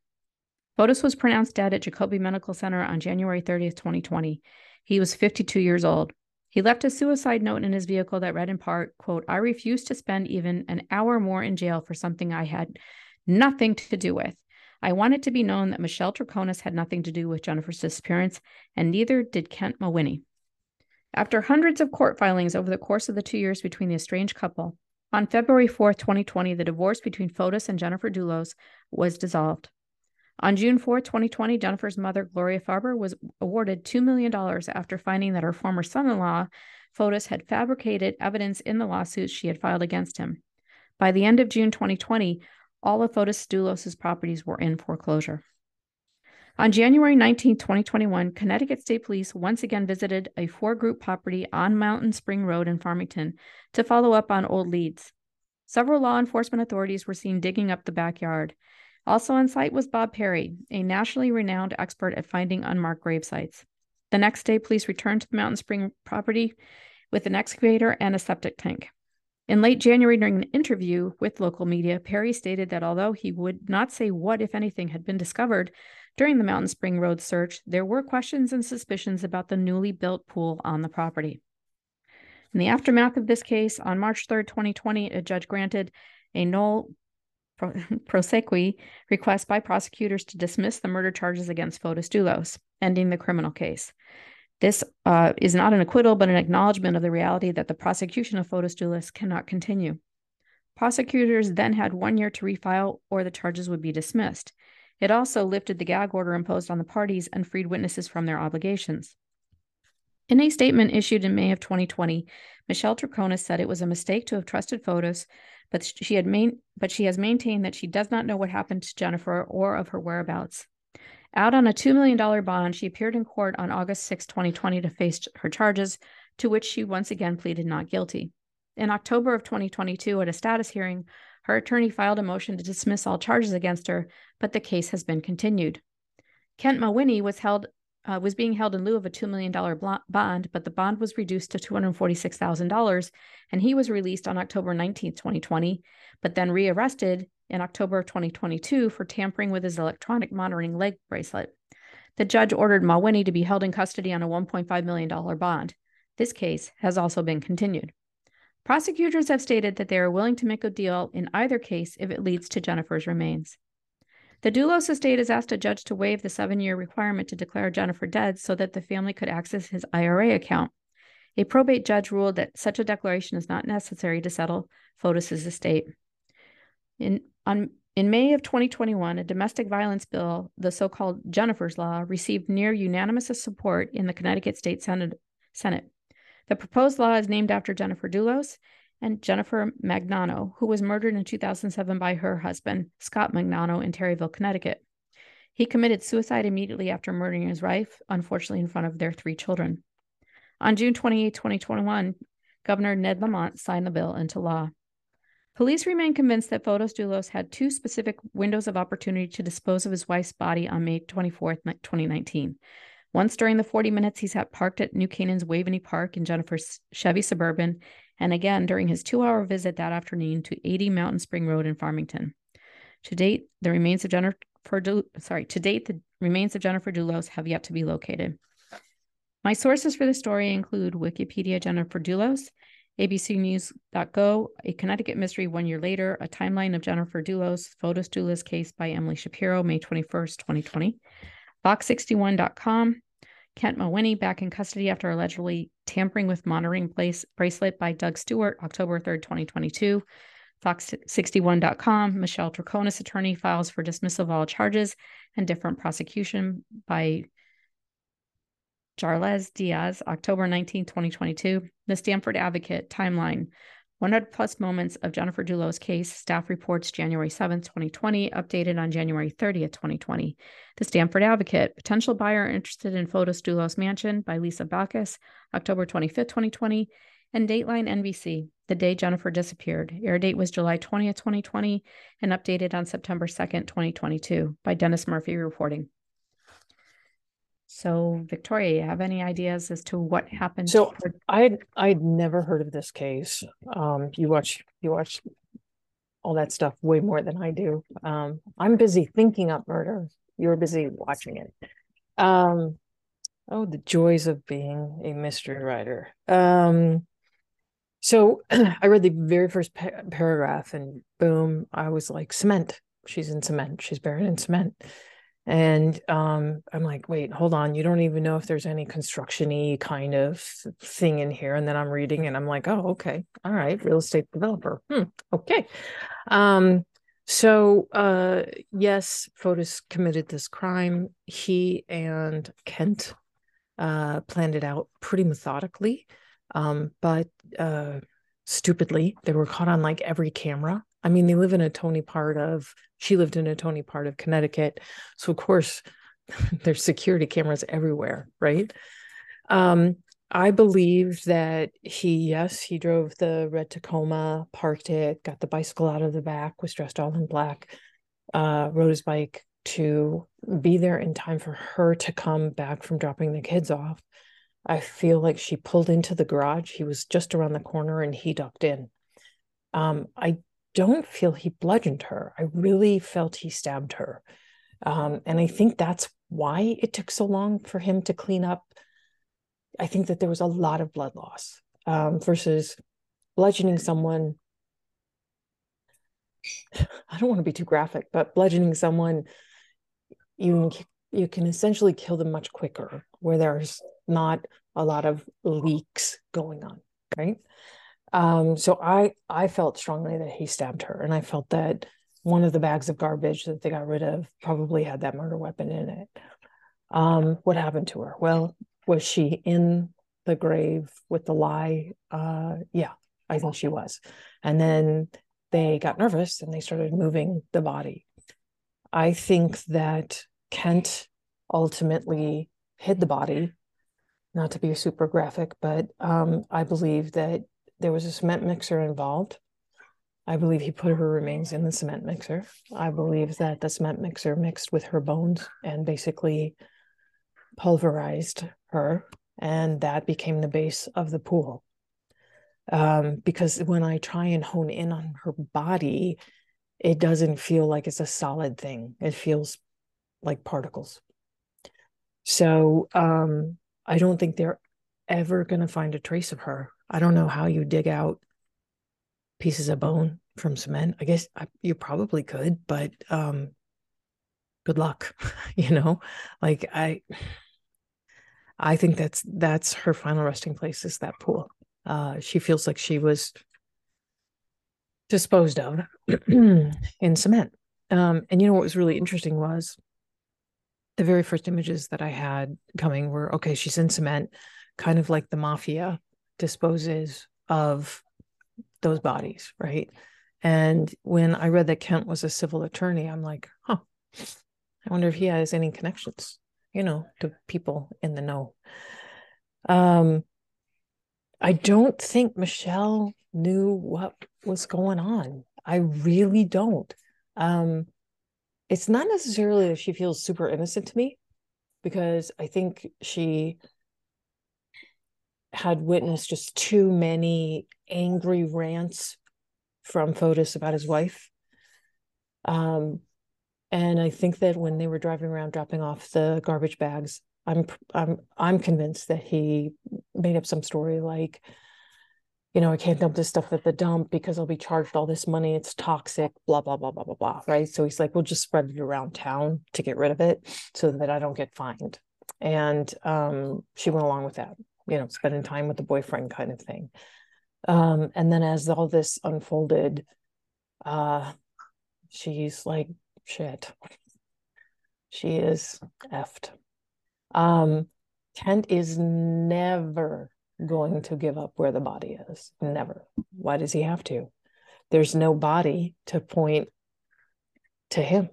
Fotis was pronounced dead at Jacobi Medical Center on January 30, 2020. He was 52 years old. He left a suicide note in his vehicle that read in part, quote, I refuse to spend even an hour more in jail for something I had nothing to do with. I want it to be known that Michelle Troconis had nothing to do with Jennifer's disappearance, and neither did Kent Mawhinney. After hundreds of court filings over the course of the two years between the estranged couple, on February 4, 2020, the divorce between Fotis and Jennifer Dulos was dissolved. On June 4, 2020, Jennifer's mother, Gloria Farber, was awarded $2 million after finding that her former son in law, Fotis, had fabricated evidence in the lawsuits she had filed against him. By the end of June 2020, all of Fotis Dulos' properties were in foreclosure. On January 19, 2021, Connecticut State Police once again visited a Fore Group property on Mountain Spring Road in Farmington to follow up on old leads. Several law enforcement authorities were seen digging up the backyard. Also on site was Bob Perry, a nationally renowned expert at finding unmarked grave sites. The next day, police returned to the Mountain Spring property with an excavator and a septic tank. In late January, during an interview with local media, Perry stated that although he would not say what, if anything, had been discovered, during the Mountain Spring Road search, there were questions and suspicions about the newly built pool on the property. In the aftermath of this case, on March 3, 2020, a judge granted a nolle prosequi request by prosecutors to dismiss the murder charges against Fotis Dulos, ending the criminal case. This uh, is not an acquittal, but an acknowledgement of the reality that the prosecution of Fotis Dulos cannot continue. Prosecutors then had one year to refile, or the charges would be dismissed. It also lifted the gag order imposed on the parties and freed witnesses from their obligations. In a statement issued in May of 2020, Michelle Troconis said it was a mistake to have trusted Fotis, but she had main, but she has maintained that she does not know what happened to Jennifer or of her whereabouts. Out on a $2 million bond, she appeared in court on August 6, 2020 to face her charges, to which she once again pleaded not guilty. In October of 2022, at a status hearing, her attorney filed a motion to dismiss all charges against her, but the case has been continued. Kent Mawhinney was held uh, was being held in lieu of a $2 million bond, but the bond was reduced to $246,000, and he was released on October 19, 2020, but then rearrested in October of 2022 for tampering with his electronic monitoring leg bracelet. The judge ordered Mawhinney to be held in custody on a $1.5 million bond. This case has also been continued. Prosecutors have stated that they are willing to make a deal in either case if it leads to Jennifer's remains. The Dulos estate has asked a judge to waive the seven year requirement to declare Jennifer dead so that the family could access his IRA account. A probate judge ruled that such a declaration is not necessary to settle Fotis's estate. In, on, in May of 2021, a domestic violence bill, the so called Jennifer's Law, received near unanimous support in the Connecticut State Senate. Senate. The proposed law is named after Jennifer Dulos and Jennifer Magnano, who was murdered in 2007 by her husband, Scott Magnano, in Terryville, Connecticut. He committed suicide immediately after murdering his wife, unfortunately, in front of their three children. On June 28, 2021, Governor Ned Lamont signed the bill into law. Police remain convinced that Fotis Dulos had two specific windows of opportunity to dispose of his wife's body on May 24, 2019. Once during the 40 minutes he sat parked at New Canaan's Waveney Park in Jennifer's Chevy Suburban, and again during his two hour visit that afternoon to 80 Mountain Spring Road in Farmington. To date, the remains of Jennifer Du- sorry, to date, the remains of Jennifer Dulos have yet to be located. My sources for the story include Wikipedia Jennifer Dulos, abcnews.go, A Connecticut Mystery One Year Later, a timeline of Jennifer Dulos, Fotis Dulos case by Emily Shapiro, May 21st, 2020, Fox61.com, Kent Mawhinney back in custody after allegedly tampering with monitoring place bracelet by Doug Stewart, October 3rd, 2022. Fox61.com, Michelle Troconis attorney files for dismissal of all charges and different prosecution by Jarlez Diaz, October 19, 2022. The Stamford Advocate timeline 100 plus moments of Jennifer Dulos case, staff reports January 7th, 2020, updated on January 30th, 2020. The Stamford Advocate, potential buyer interested in Fotis Dulos Mansion by Lisa Backus, October 25th, 2020. And Dateline NBC, the day Jennifer disappeared. Air date was July 20th, 2020, and updated on September 2nd, 2022, by Dennis Murphy reporting. So, Victoria, you have any ideas as to what happened? So I'd I'd never heard of this case. Um, you watch you watch all that stuff way more than I do. Um, I'm busy thinking up murder. You're busy watching it. Um, oh, the joys of being a mystery writer. Um, so I read the very first pa- paragraph, and boom, I was like, cement. She's in cement. She's buried in cement and um, i'm like wait hold on you don't even know if there's any constructiony kind of thing in here? And then i'm reading and i'm like oh okay all right real estate developer hmm, okay. Um, so uh, yes fotis committed this crime. He and kent uh, planned it out pretty methodically um, but uh, stupidly they were caught on like every camera I mean, they live in a Tony part of, she lived in a Tony part of Connecticut. So, of course, there's security cameras everywhere, right? Um, I believe that he, yes, he drove the red Tacoma, parked it, got the bicycle out of the back, was dressed all in black, uh, rode his bike to be there in time for her to come back from dropping the kids off. I feel like she pulled into the garage. He was just around the corner and he ducked in. Um, I don't feel he bludgeoned her. I really felt he stabbed her. Um, and I think that's why it took so long for him to clean up. I think that there was a lot of blood loss um, versus bludgeoning someone. I don't want to be too graphic, but bludgeoning someone, you you can essentially kill them much quicker, where there's not a lot of leaks going on, right? Um, so I I felt strongly that he stabbed her, and I felt that one of the bags of garbage that they got rid of probably had that murder weapon in it. Um, what happened to her? Well, was she in the grave with the lie? Uh, yeah, I think she was. And then they got nervous and they started moving the body. I think that Kent ultimately hid the body. Not to be super graphic, but um, I believe that there was a cement mixer involved. I believe he put her remains in the cement mixer. I believe that the cement mixer mixed with her bones and basically pulverized her, and that became the base of the pool. Um, because when I try and hone in on her body, it doesn't feel like it's a solid thing. It feels like particles. So um, I don't think they're ever going to find a trace of her. I don't know how you dig out pieces of bone from cement. I guess I, you probably could, but um, good luck you know? Like i i think that's that's her final resting place is that pool. Uh she feels like she was disposed of in cement. Um and you know what was really interesting was the very first images that i had coming were okay she's in cement kind of like the mafia disposes of those bodies right and when i read that kent was a civil attorney i'm like huh I wonder if he has any connections, you know, to people in the know. Um, I don't think Michelle knew what was going on. I really don't. Um, it's not necessarily that she feels super innocent to me, because I think she had witnessed just too many angry rants from Fotis about his wife. Um, and I think that when they were driving around dropping off the garbage bags, I'm I'm I'm convinced that he made up some story like, you know, I can't dump this stuff at the dump because I'll be charged all this money. It's toxic, blah, blah, blah, blah, blah, blah. Right. So he's like, we'll just spread it around town to get rid of it so that I don't get fined. And um, she went along with that, you know, spending time with the boyfriend kind of thing. Um, and then as all this unfolded, uh, she's like shit. She is effed. Um, Kent is never going to give up where the body is. Never. Why does he have to? There's no body to point to him.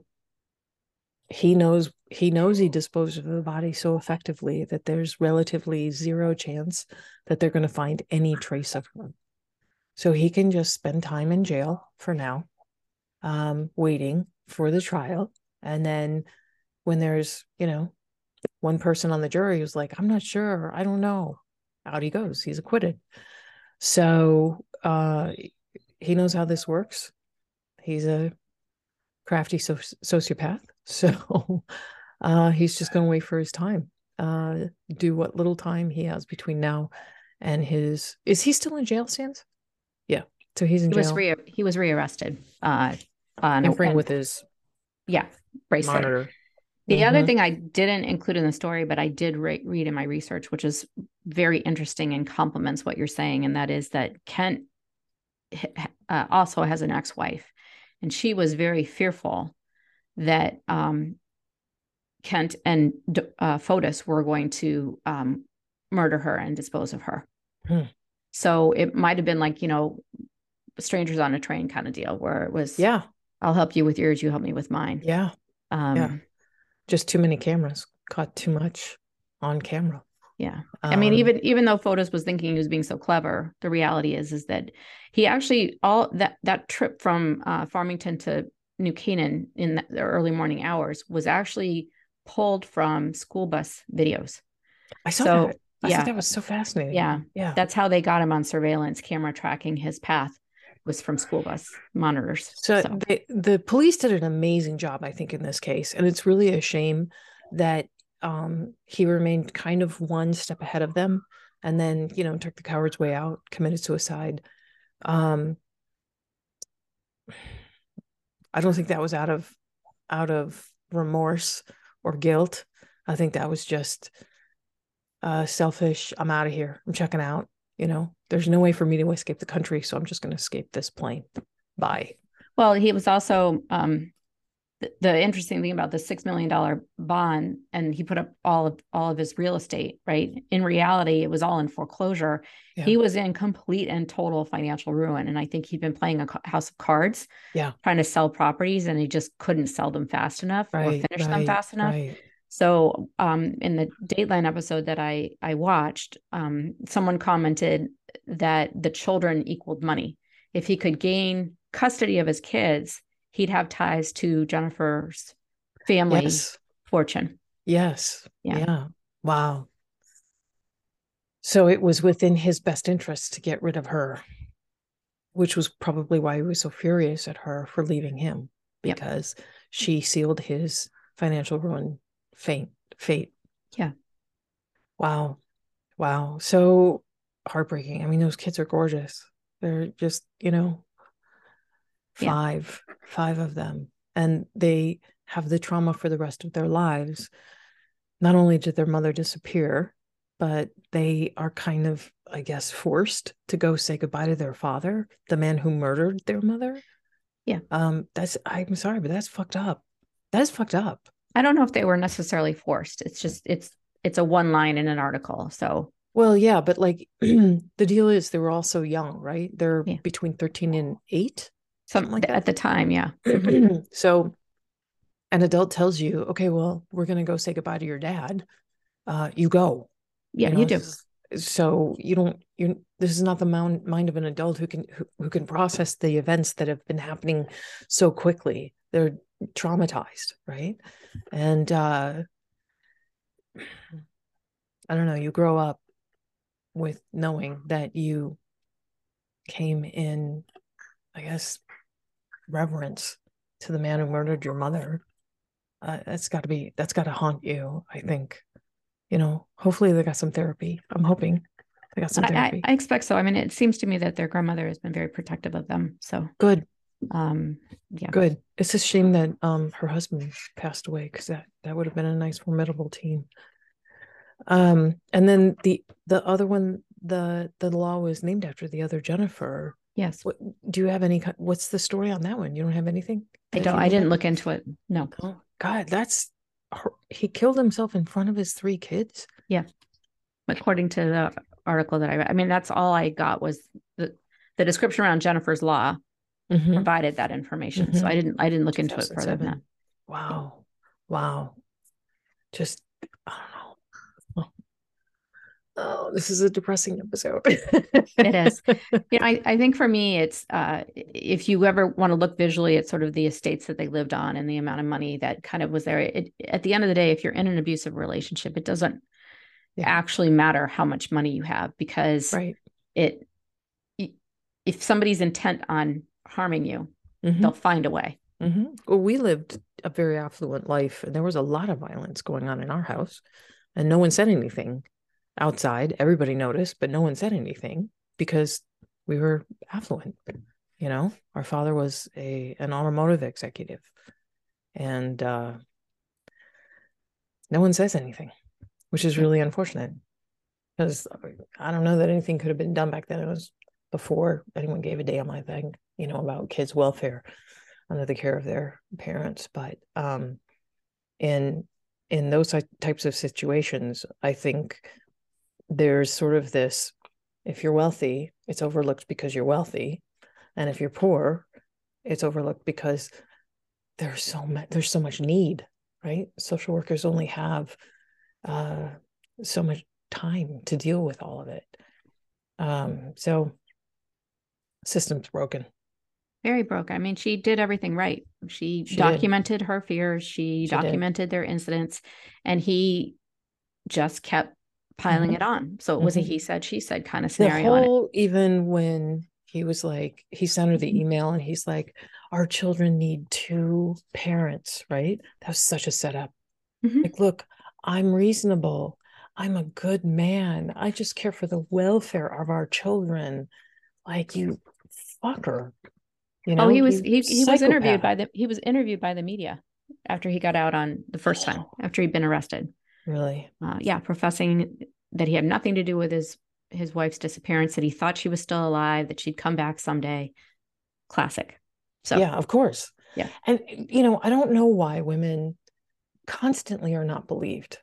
He knows he knows he disposed of the body so effectively that there's relatively zero chance that they're going to find any trace of her. So he can just spend time in jail for now, um, waiting for the trial. And then when there's, you know, one person on the jury who's like, I'm not sure, I don't know, out he goes. He's acquitted. So uh, he knows how this works. He's a crafty so- sociopath. So uh, he's just going to wait for his time, uh, do what little time he has between now and his. Is he still in jail, Stans? Yeah. So he's in he jail. Was re- he was rearrested. Uh, on tampering with his yeah bracelet. Monitor. The mm-hmm. other thing I didn't include in the story, but I did re- read in my research, which is very interesting and complements what you're saying, and that is that Kent uh, also has an ex-wife, and she was very fearful that um, Kent and uh, Fotis were going to um, murder her and dispose of her. Hmm. So it might have been like you know, strangers on a train kind of deal, where it was yeah, I'll help you with yours. You help me with mine. Yeah. Um, yeah. Just too many cameras. Caught too much on camera. Yeah. Um, I mean, um, even even though Fotis was thinking he was being so clever, the reality is is that he actually all that that trip from uh, Farmington to New Canaan in the early morning hours was actually pulled from school bus videos. I saw so, that. I yeah, that was so fascinating. Yeah, yeah. That's how they got him on surveillance camera tracking his path was from school bus monitors. So, so. The, the police did an amazing job, I think, in this case. And it's really a shame that um, he remained kind of one step ahead of them and then, you know, took the coward's way out, committed suicide. Um, I don't think that was out of out of remorse or guilt. I think that was just uh, selfish. I'm out of here. I'm checking out you know there's no way for me to escape the country so i'm just going to escape this plane bye well he was also um the, the interesting thing about the six million dollar bond and he put up all of all of his real estate right in reality it was all in foreclosure yeah. he was in complete and total financial ruin and i think he'd been playing a house of cards yeah trying to sell properties and he just couldn't sell them fast enough right, or finish right, them fast enough right. So um, in the Dateline episode that I I watched, um, someone commented that the children equaled money. If he could gain custody of his kids, he'd have ties to Jennifer's family yes. fortune. Yes. Yeah. yeah. Wow. So it was within his best interest to get rid of her, which was probably why he was so furious at her for leaving him because yep. she sealed his financial ruin fate fate yeah wow wow so heartbreaking i mean those kids are gorgeous they're just you know five yeah. five of them and they have the trauma for the rest of their lives. Not only did their mother disappear, but they are kind of, I guess, forced to go say goodbye to their father, the man who murdered their mother. Yeah. Um, that's I'm sorry, but that's fucked up. That's fucked up. I don't know if they were necessarily forced. It's just it's it's a one line in an article. So well, yeah, but like the deal is they were all so young, right? They're Yeah. between 13 and 8. Some Something like that. at the time, yeah. so an adult tells you, okay, well, we're going to go say goodbye to your dad. Uh, you go. Yeah, you, know, do. So you don't, you, this is not the mind, mind of an adult who can, who, who can process the events that have been happening so quickly. They're traumatized, right? And, uh, I don't know, you grow up with knowing that you came in, I guess, reverence to the man who murdered your mother. Uh, that's got to be, that's got to haunt you, I think. You know, hopefully they got some therapy. I'm hoping they got some I, I, therapy. I expect so. I mean, it seems to me that their grandmother has been very protective of them. So good, um yeah. good. It's a shame that um her husband passed away because that that would have been a nice formidable team. Um, and then the the other one, the the law was named after the other Jennifer. Yes. What do you have any? What's the story on that one? You don't have anything? I don't I didn't look into it. No. Oh God, that's he killed himself in front of his three kids. Yeah, according to the article that I read. I mean, that's all I got was the the description around Jennifer's law Mhm. provided that information. So Mhm. I didn't I didn't look into it further than that. Wow, wow, just I don't know. Oh, oh, this is a depressing episode. It is. You know, I, I think for me, it's uh, if you ever want to look visually at sort of the estates that they lived on and the amount of money that kind of was there. It, at the end of the day, if you're in an abusive relationship, it doesn't Yeah. actually matter how much money you have because right. it, if somebody's intent on harming you, Mhm. they'll find a way. Mhm. Well, we lived a very affluent life, and there was a lot of violence going on in our house, and no one said anything outside. Everybody noticed, but no one said anything because we were affluent. You know, our father was a an automotive executive, and uh, no one says anything, which is really unfortunate because I don't know that anything could have been done back then. It was before anyone gave a damn, I think, you know, about kids' welfare under the care of their parents. But um, in in those types of situations, I think there's sort of this: if you're wealthy, it's overlooked because you're wealthy, and if you're poor, it's overlooked because there's so much there's so much need, right? Social workers only have uh, so much time to deal with all of it. Um, so system's broken. Very broke. I mean, she did everything right. She, She did. documented her fears. She, She did. documented their incidents, and he just kept piling Mhm. it on. So it was a Mhm. he said, she said kind of scenario. it. whole even when he was like he sent her the email and he's like our children need two parents right that was such a setup Mhm. like look i'm reasonable i'm a good man i just care for the welfare of our children like you fucker you know oh, he was he, he was interviewed by the he was interviewed by the media after he got out on the first time after he'd been arrested. Really Uh, yeah, professing that he had nothing to do with his his wife's disappearance. That he thought she was still alive. That she'd come back someday. Classic. So yeah of course Yeah. and you know i don't know why women constantly are not believed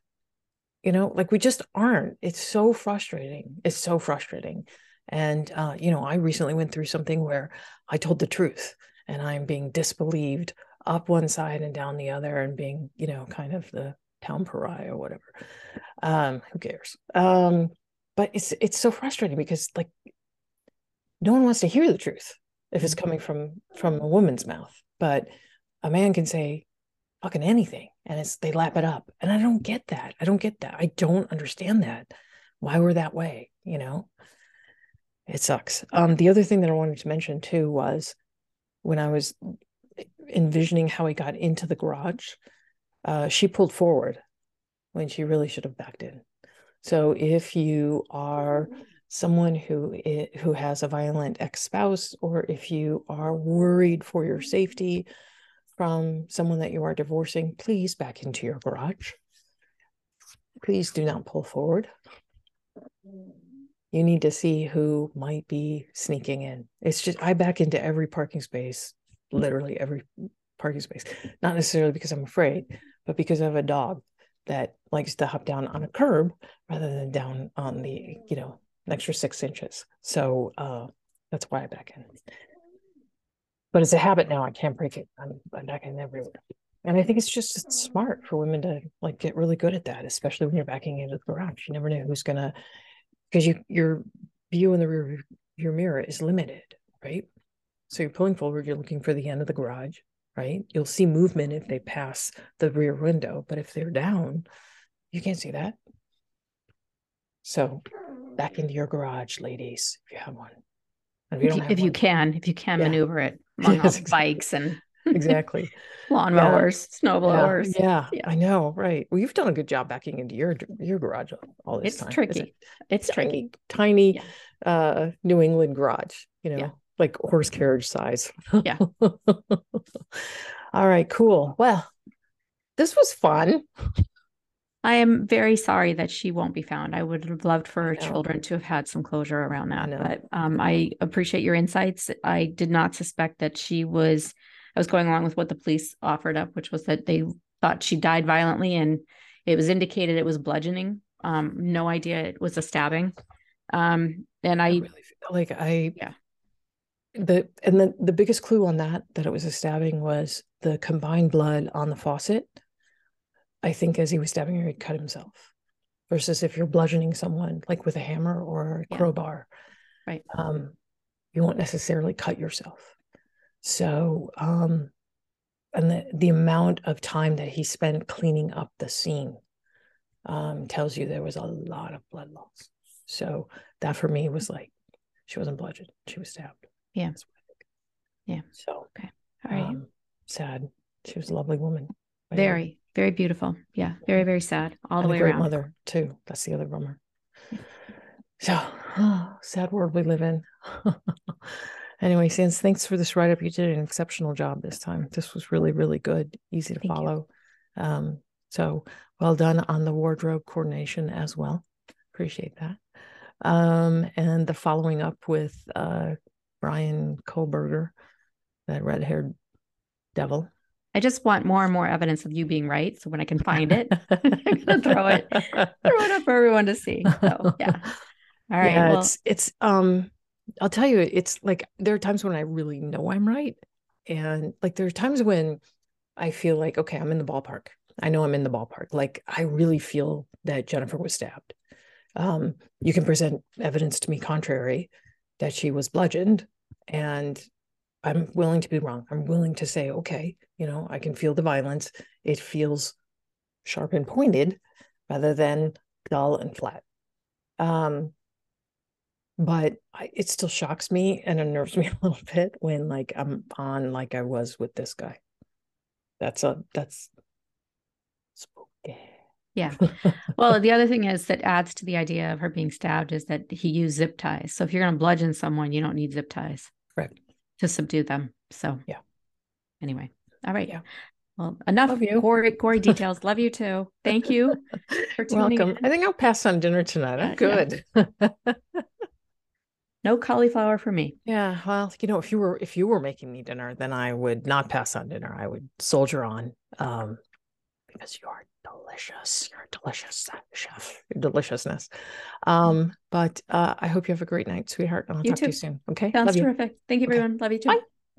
you know like we just aren't it's so frustrating it's so frustrating and uh you know i recently went through something where i told the truth and i'm being disbelieved up one side and down the other and being you know kind of the town pariah or whatever. Um who cares? Um but it's it's so frustrating because like no one wants to hear the truth if it's coming from from a woman's mouth but a man can say fucking anything and it's they lap it up. And i don't get that. I don't get that. I don't understand that. Why we're that way you know? It sucks. Um the other thing that i wanted to mention too was when i was envisioning how I got into the garage uh she pulled forward when she really should have backed in so if you are someone who who has a violent ex-spouse or if you are worried for your safety from someone that you are divorcing, please back into your garage. Please do not pull forward. You need to see who might be sneaking in. It's just, I back into every parking space, literally every parking space, not necessarily because I'm afraid, but because I have a dog that likes to hop down on a curb rather than down on the, you know, an extra six inches. So uh, that's why I back in. But it's a habit now. I can't break it. I'm, I'm backing everywhere. And I think it's just smart for women to like get really good at that, especially when you're backing into the garage. You never know who's gonna because you your view in the rear your mirror is limited, right? So you're pulling forward, you're looking for the end of the garage, right? You'll see movement if they pass the rear window, but if they're down, you can't see that. So back into your garage, ladies, if you have one. if, you, if you, can, if you can yeah. maneuver it among yes, exactly. bikes and exactly lawnmowers, yeah. snowblowers. Yeah. yeah. I know, right. Well, you've done a good job backing into your your garage all this it's time. Tricky. It? It's, tricky. Tiny, tiny uh New England garage, you know, like horse carriage size. Yeah. all right, cool. Well, this was fun. I am very sorry that she won't be found. I would have loved for her children to have had some closure around that. But um, I appreciate your insights. I did not suspect that she was. I was going along with what the police offered up, which was that they thought she died violently, and it was indicated it was bludgeoning. Um, no idea it was a stabbing. Um, and I, I really like I yeah. The and the the biggest clue on that that it was a stabbing was the combined blood on the faucet I think as he was stabbing her, he'd cut himself. Versus if you're bludgeoning someone like with a hammer or a yeah. crowbar, right? Um, you won't necessarily cut yourself. So, um, and the the amount of time that he spent cleaning up the scene um, tells you there was a lot of blood loss. So that for me was like she wasn't bludgeoned; she was stabbed. Yeah. Yeah. So okay. All right. Um, sad. She was a lovely woman. Very, very beautiful. Yeah, very, very sad all and the way great around. Mother too. That's the other bummer. So oh, sad world we live in. anyway, Sans, thanks for this write up. You did an exceptional job this time. This was really, really good, easy to Thank follow. Um, so well done on the wardrobe coordination as well. Appreciate that. Um, and the following up with uh, Bryan Kohberger, that red haired devil. I just want more and more evidence of you being right. So when I can find it, I'm gonna throw it, throw it up for everyone to see. So yeah. All right. Yeah, well, it's it's um I'll tell you, it's like there are times when I really know I'm right. And like there are times when I feel like, okay, I'm in the ballpark. I know I'm in the ballpark. Like I really feel that Jennifer was stabbed. Um, you can present evidence to me contrary that she was bludgeoned and I'm willing to be wrong. I'm willing to say, okay, you know, I can feel the violence. It feels sharp and pointed rather than dull and flat. Um, but I, it still shocks me and unnerves me a little bit when like I'm on like I was with this guy. That's a that's. Yeah. Well, the other thing is that adds to the idea of her being stabbed is that he used zip ties. So if you're going to bludgeon someone, you don't need zip ties. Right to subdue them. So yeah. Anyway, all right. Yeah. Well, enough gory, gory details. Love you too. Thank you for tuning Welcome. In. I think I'll pass on dinner tonight. I'm uh, good. Yeah. no cauliflower for me. Yeah. Well, you know, if you were if you were making me dinner, then I would not pass on dinner. I would soldier on. Um, because you are delicious. You're delicious chef. Your deliciousness. Um, but uh, I hope you have a great night, sweetheart. And I'll you talk too. to you soon. Okay. Sounds Love terrific. You. Thank you, everyone. Okay. Love you too. Bye.